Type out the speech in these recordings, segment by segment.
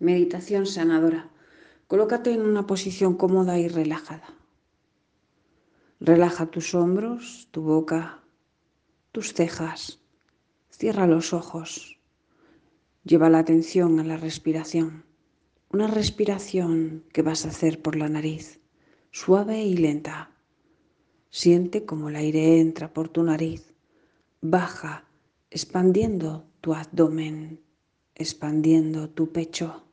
Meditación sanadora. Colócate en una posición cómoda y relajada. Relaja tus hombros, tu boca, tus cejas. Cierra los ojos. Lleva la atención a la respiración. Una respiración que vas a hacer por la nariz, suave y lenta. Siente como el aire entra por tu nariz, baja, expandiendo tu abdomen, expandiendo tu pecho.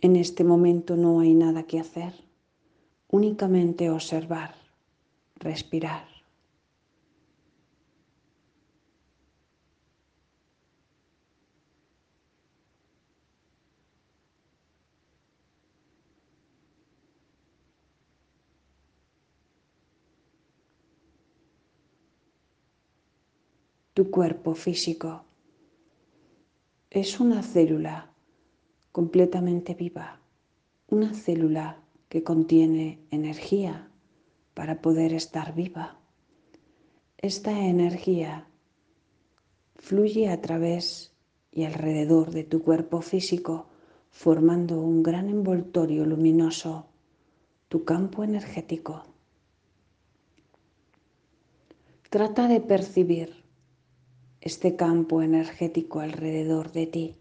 En este momento no hay nada que hacer, únicamente observar, respirar. Tu cuerpo físico es una célula completamente viva, una célula que contiene energía para poder estar viva. Esta energía fluye a través y alrededor de tu cuerpo físico formando un gran envoltorio luminoso, tu campo energético. Trata de percibir este campo energético alrededor de ti.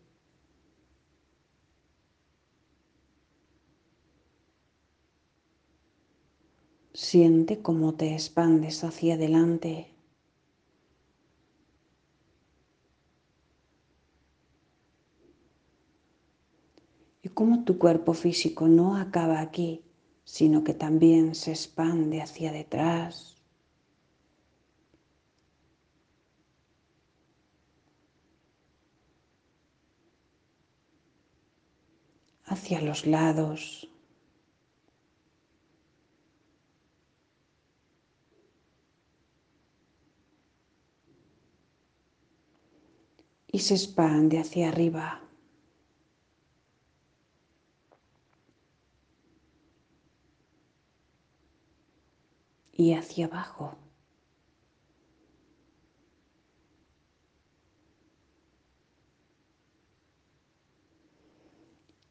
Siente cómo te expandes hacia adelante. Y cómo tu cuerpo físico no acaba aquí, sino que también se expande hacia detrás. hacia los lados. Y se expande hacia arriba. Y hacia abajo.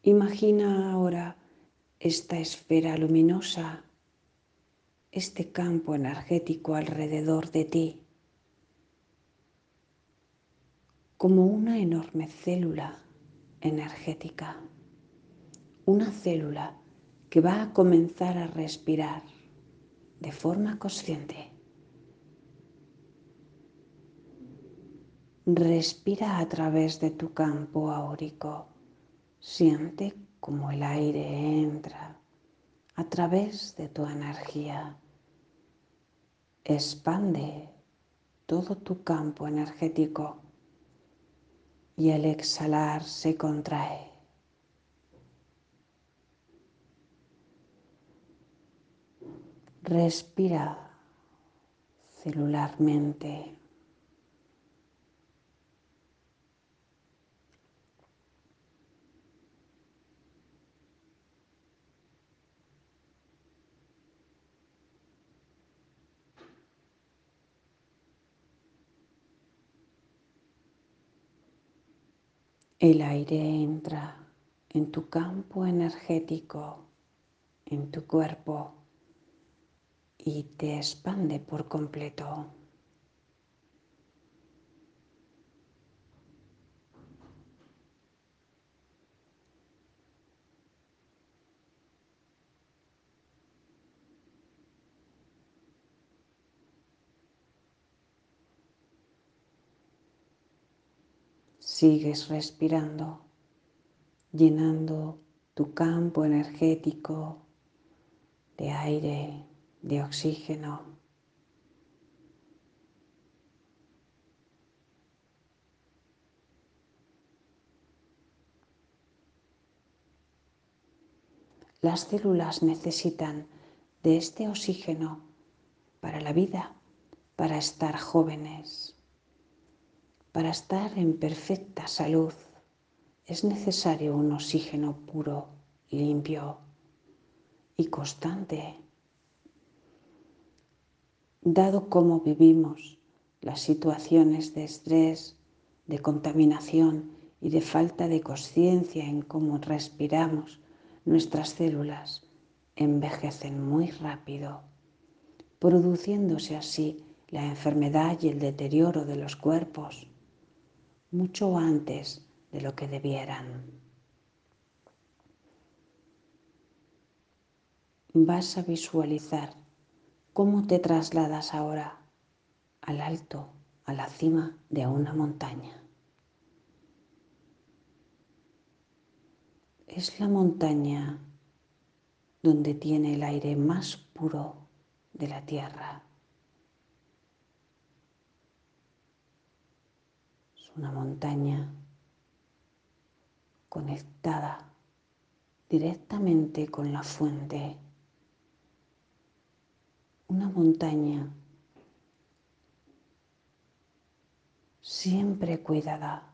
Imagina ahora esta esfera luminosa, este campo energético alrededor de ti. Como una enorme célula energética, una célula que va a comenzar a respirar de forma consciente. Respira a través de tu campo áurico. Siente como el aire entra a través de tu energía. Expande todo tu campo energético y al exhalar se contrae. Respira celularmente. El aire entra en tu campo energético, en tu cuerpo y te expande por completo. Sigues respirando, llenando tu campo energético de aire, de oxígeno. Las células necesitan de este oxígeno para la vida, para estar jóvenes Para estar en perfecta salud es necesario un oxígeno puro, limpio y constante. Dado cómo vivimos las situaciones de estrés, de contaminación y de falta de conciencia en cómo respiramos, nuestras células envejecen muy rápido, produciéndose así la enfermedad y el deterioro de los cuerpos mucho antes de lo que debieran. Vas a visualizar cómo te trasladas ahora al alto, a la cima de una montaña. Es la montaña donde tiene el aire más puro de la tierra. Es una montaña conectada directamente con la fuente. Una montaña siempre cuidada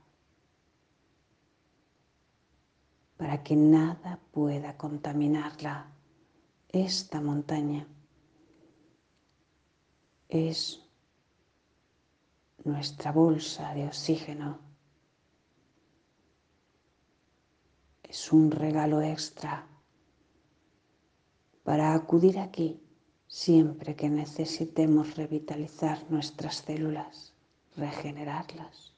para que nada pueda contaminarla. Esta montaña es nuestra bolsa de oxígeno. es un regalo extra para acudir aquí siempre que necesitemos revitalizar nuestras células, regenerarlas.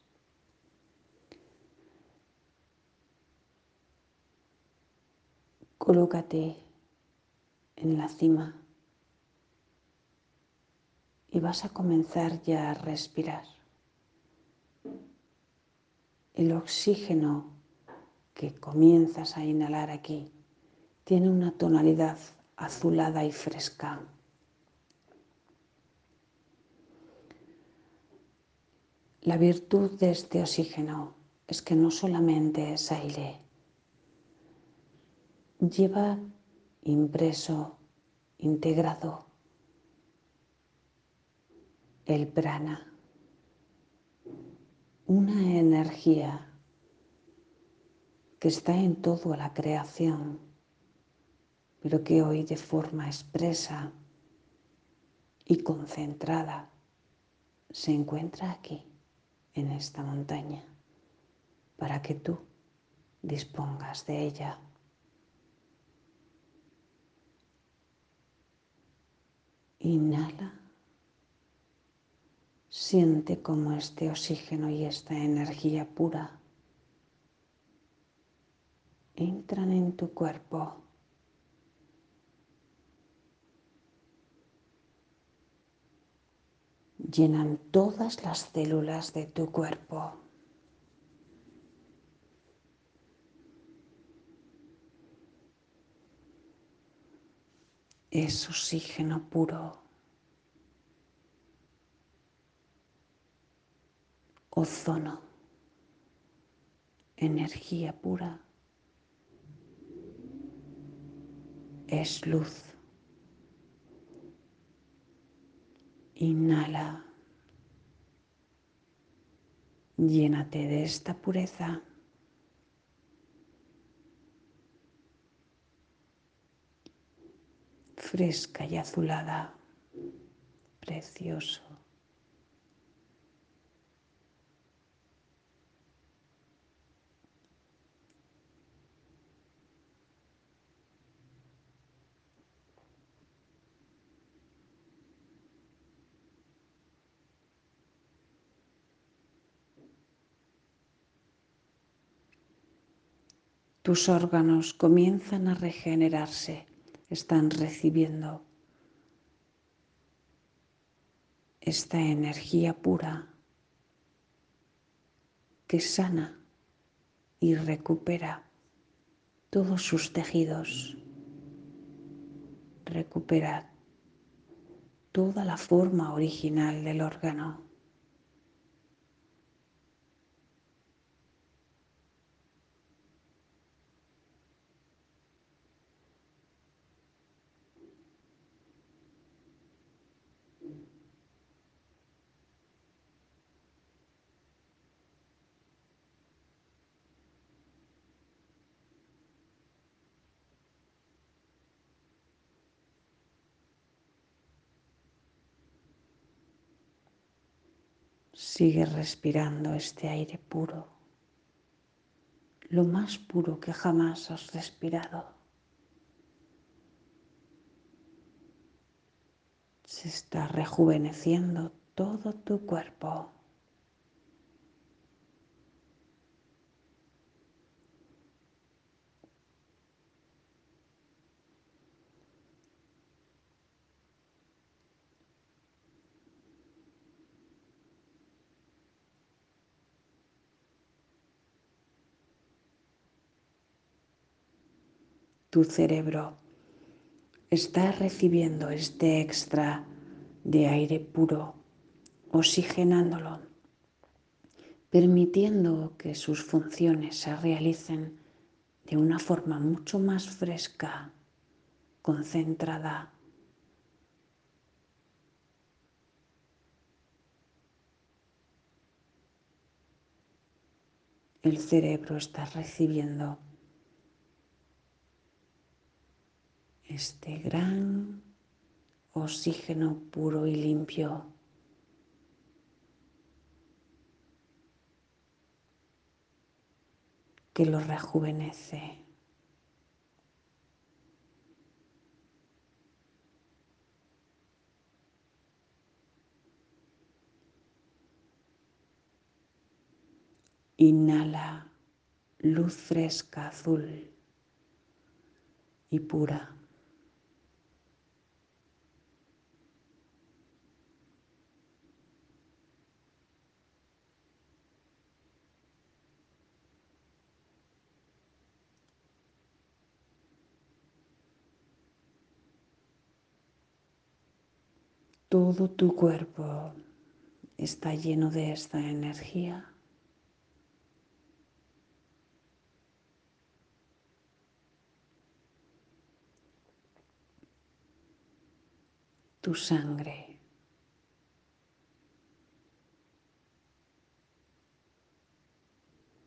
Colócate en la cima y vas a comenzar ya a respirar. El oxígeno que comienzas a inhalar aquí tiene una tonalidad azulada y fresca. La virtud de este oxígeno es que no solamente es aire, lleva impreso, integrado el prana, una energía que está en toda la creación, pero que hoy de forma expresa y concentrada se encuentra aquí, en esta montaña, para que tú dispongas de ella. Inhala. Siente como este oxígeno y esta energía pura entran en tu cuerpo. Llenan todas las células de tu cuerpo. Es oxígeno puro. Ozono. Energía pura. es luz. Inhala. Llénate de esta pureza. Fresca y azulada. Precioso. Tus órganos comienzan a regenerarse, están recibiendo esta energía pura que sana y recupera todos sus tejidos, recupera toda la forma original del órgano. Sigue respirando este aire puro, lo más puro que jamás has respirado. Se está rejuveneciendo todo tu cuerpo. Tu cerebro está recibiendo este extra de aire puro, oxigenándolo, permitiendo que sus funciones se realicen de una forma mucho más fresca, concentrada. El cerebro está recibiendo este gran oxígeno puro y limpio. que lo rejuvenece. Inhala luz fresca azul y pura. Todo tu cuerpo está lleno de esta energía. Tu sangre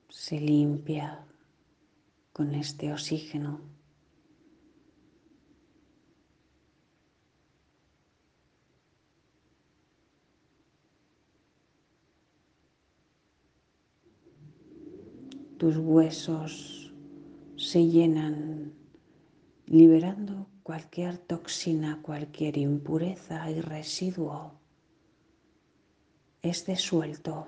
se limpia con este oxígeno. Tus huesos se llenan liberando cualquier toxina, cualquier impureza y residuo es desuelto.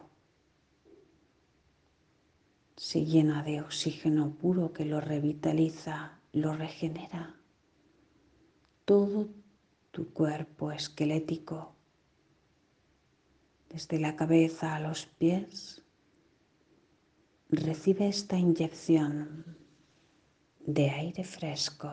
Se llena de oxígeno puro que lo revitaliza, lo regenera. Todo tu cuerpo esquelético, desde la cabeza a los pies, recibe esta inyección de aire fresco.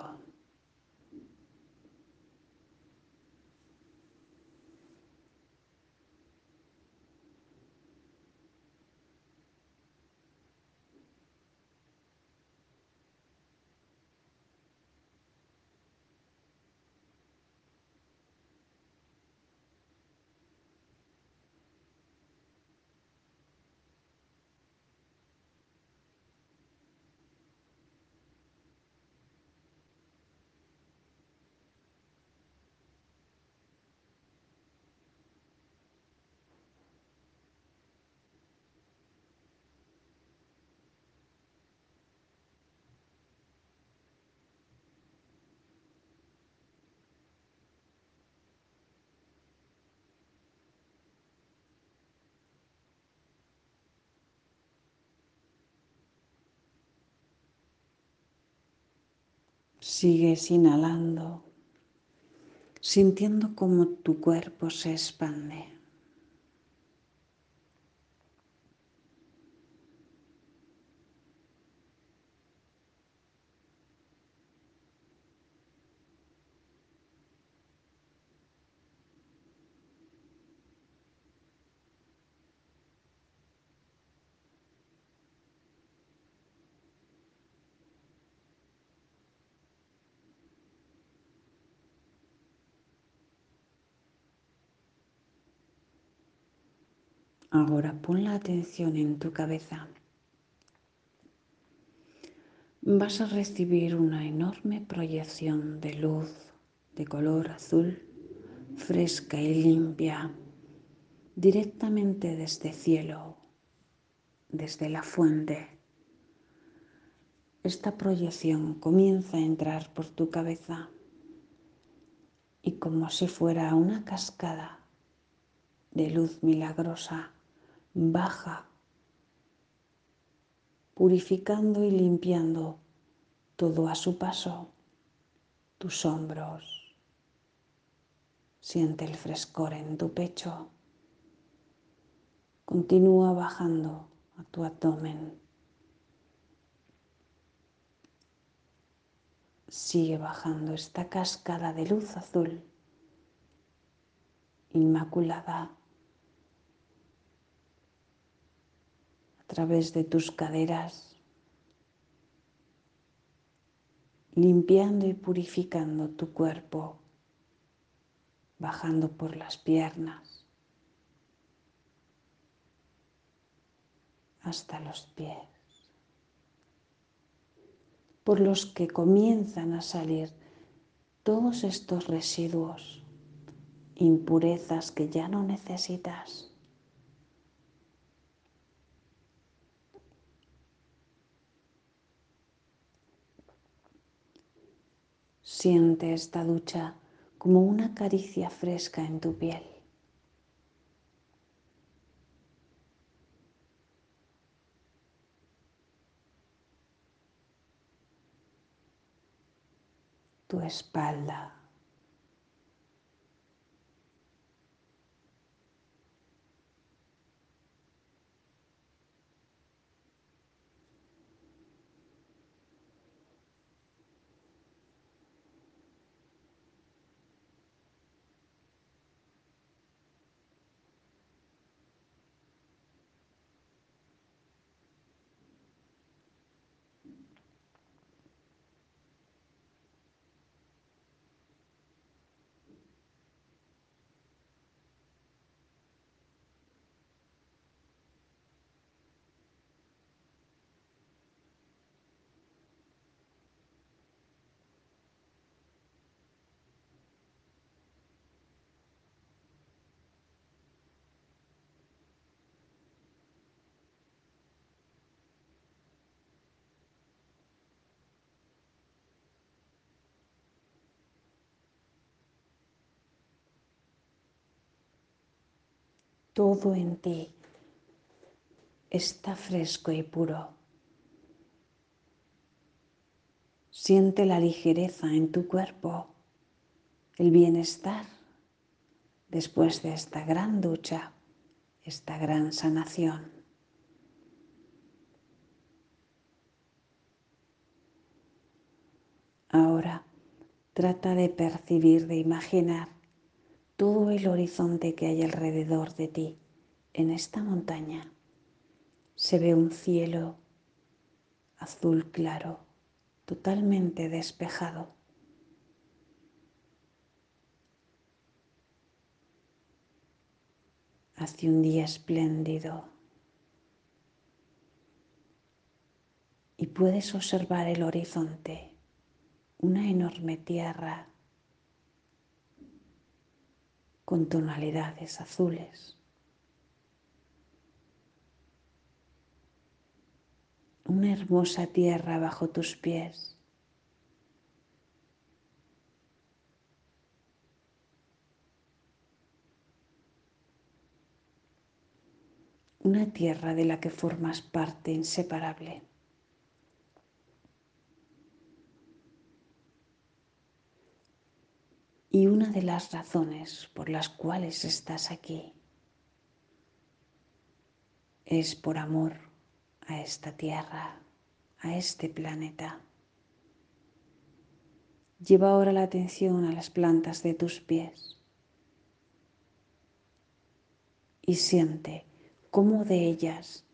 Sigues inhalando, sintiendo cómo tu cuerpo se expande. Ahora pon la atención en tu cabeza. Vas a recibir una enorme proyección de luz de color azul, fresca y limpia, directamente desde cielo, desde la fuente. Esta proyección comienza a entrar por tu cabeza y como si fuera una cascada de luz milagrosa, baja, purificando y limpiando todo a su paso, tus hombros. Siente el frescor en tu pecho. Continúa bajando a tu abdomen. Sigue bajando esta cascada de luz azul, inmaculada, través de tus caderas, limpiando y purificando tu cuerpo, bajando por las piernas hasta los pies, por los que comienzan a salir todos estos residuos, impurezas que ya no necesitas. Siente esta ducha como una caricia fresca en tu piel. Tu espalda. Todo en ti está fresco y puro. Siente la ligereza en tu cuerpo, el bienestar después de esta gran ducha, esta gran sanación. Ahora trata de percibir, de imaginar todo el horizonte que hay alrededor de ti en esta montaña. Se ve un cielo azul claro, totalmente despejado. Hace un día espléndido y puedes observar el horizonte, una enorme tierra con tonalidades azules. Una hermosa tierra bajo tus pies. Una tierra de la que formas parte inseparable. Y una de las razones por las cuales estás aquí es por amor a esta tierra, a este planeta. Lleva ahora la atención a las plantas de tus pies y siente cómo de ellas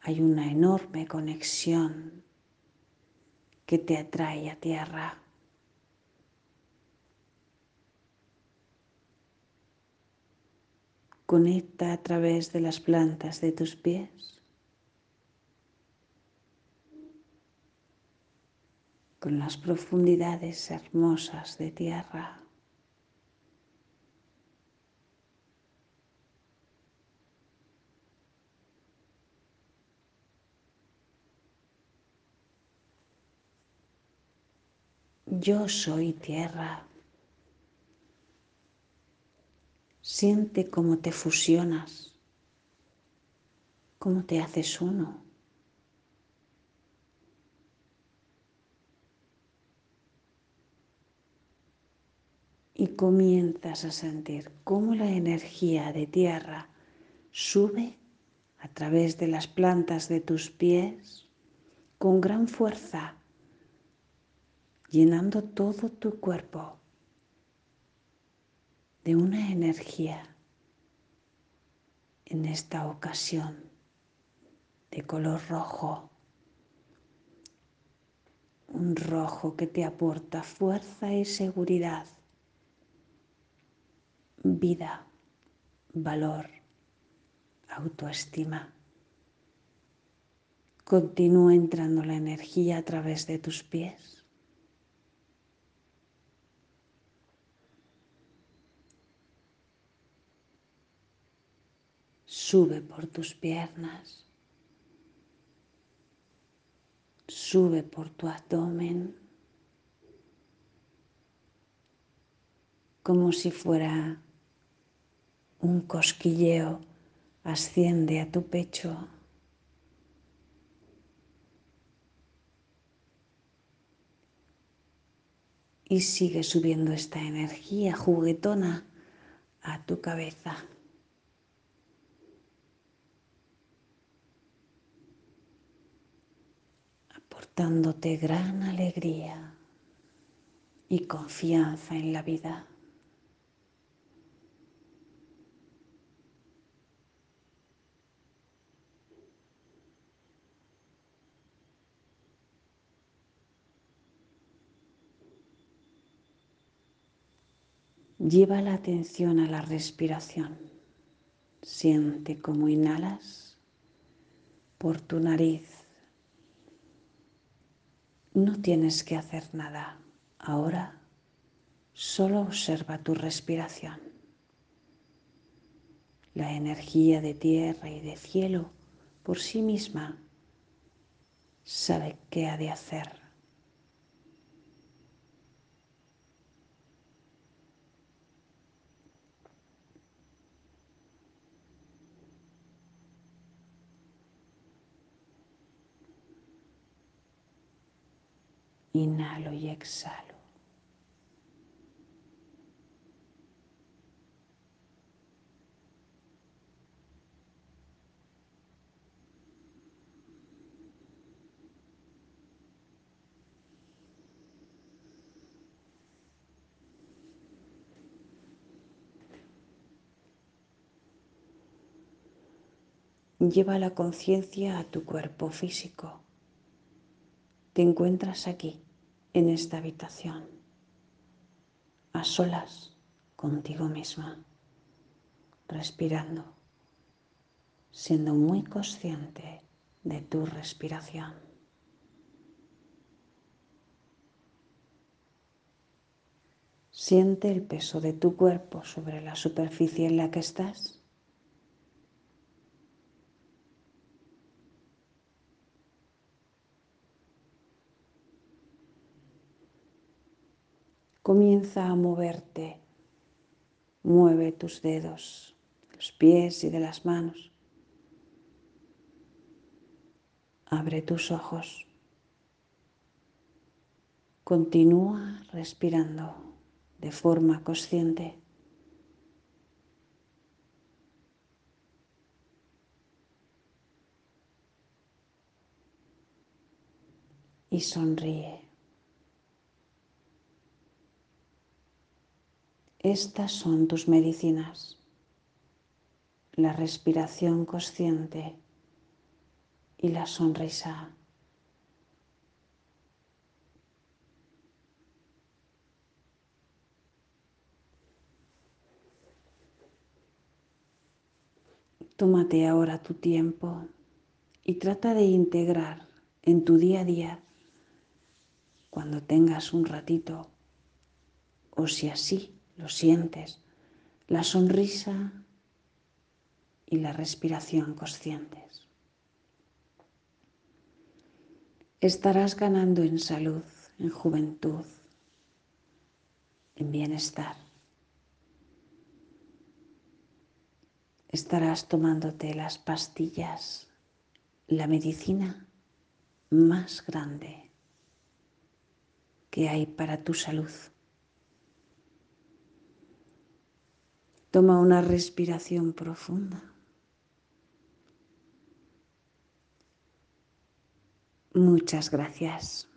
hay una enorme conexión que te atrae a tierra. Conecta a través de las plantas de tus pies con las profundidades hermosas de tierra. Yo soy tierra. Siente cómo te fusionas, cómo te haces uno. Y comienzas a sentir cómo la energía de tierra sube a través de las plantas de tus pies con gran fuerza, llenando todo tu cuerpo de una energía en esta ocasión de color rojo, un rojo que te aporta fuerza y seguridad, vida, valor, autoestima. Continúa entrando la energía a través de tus pies Sube por tus piernas. Sube por tu abdomen. Como si fuera un cosquilleo, asciende a tu pecho. Y sigue subiendo esta energía juguetona a tu cabeza. Dándote gran alegría y confianza en la vida. Lleva la atención a la respiración. Siente cómo inhalas por tu nariz no tienes que hacer nada. Ahora solo observa tu respiración. La energía de tierra y de cielo por sí misma sabe qué ha de hacer. Inhalo y exhalo. Lleva la conciencia a tu cuerpo físico. Te encuentras aquí, en esta habitación, a solas contigo misma, respirando, siendo muy consciente de tu respiración. Siente el peso de tu cuerpo sobre la superficie en la que estás. Comienza a moverte. Mueve tus dedos, los pies y de las manos. Abre tus ojos. Continúa respirando de forma consciente. Y sonríe. Estas son tus medicinas. La respiración consciente y la sonrisa. Tómate ahora tu tiempo y trata de integrar en tu día a día, cuando tengas un ratito, o si así lo sientes, la sonrisa y la respiración conscientes. Estarás ganando en salud, en juventud, en bienestar. Estarás tomándote las pastillas, la medicina más grande que hay para tu salud. Toma una respiración profunda. Muchas gracias.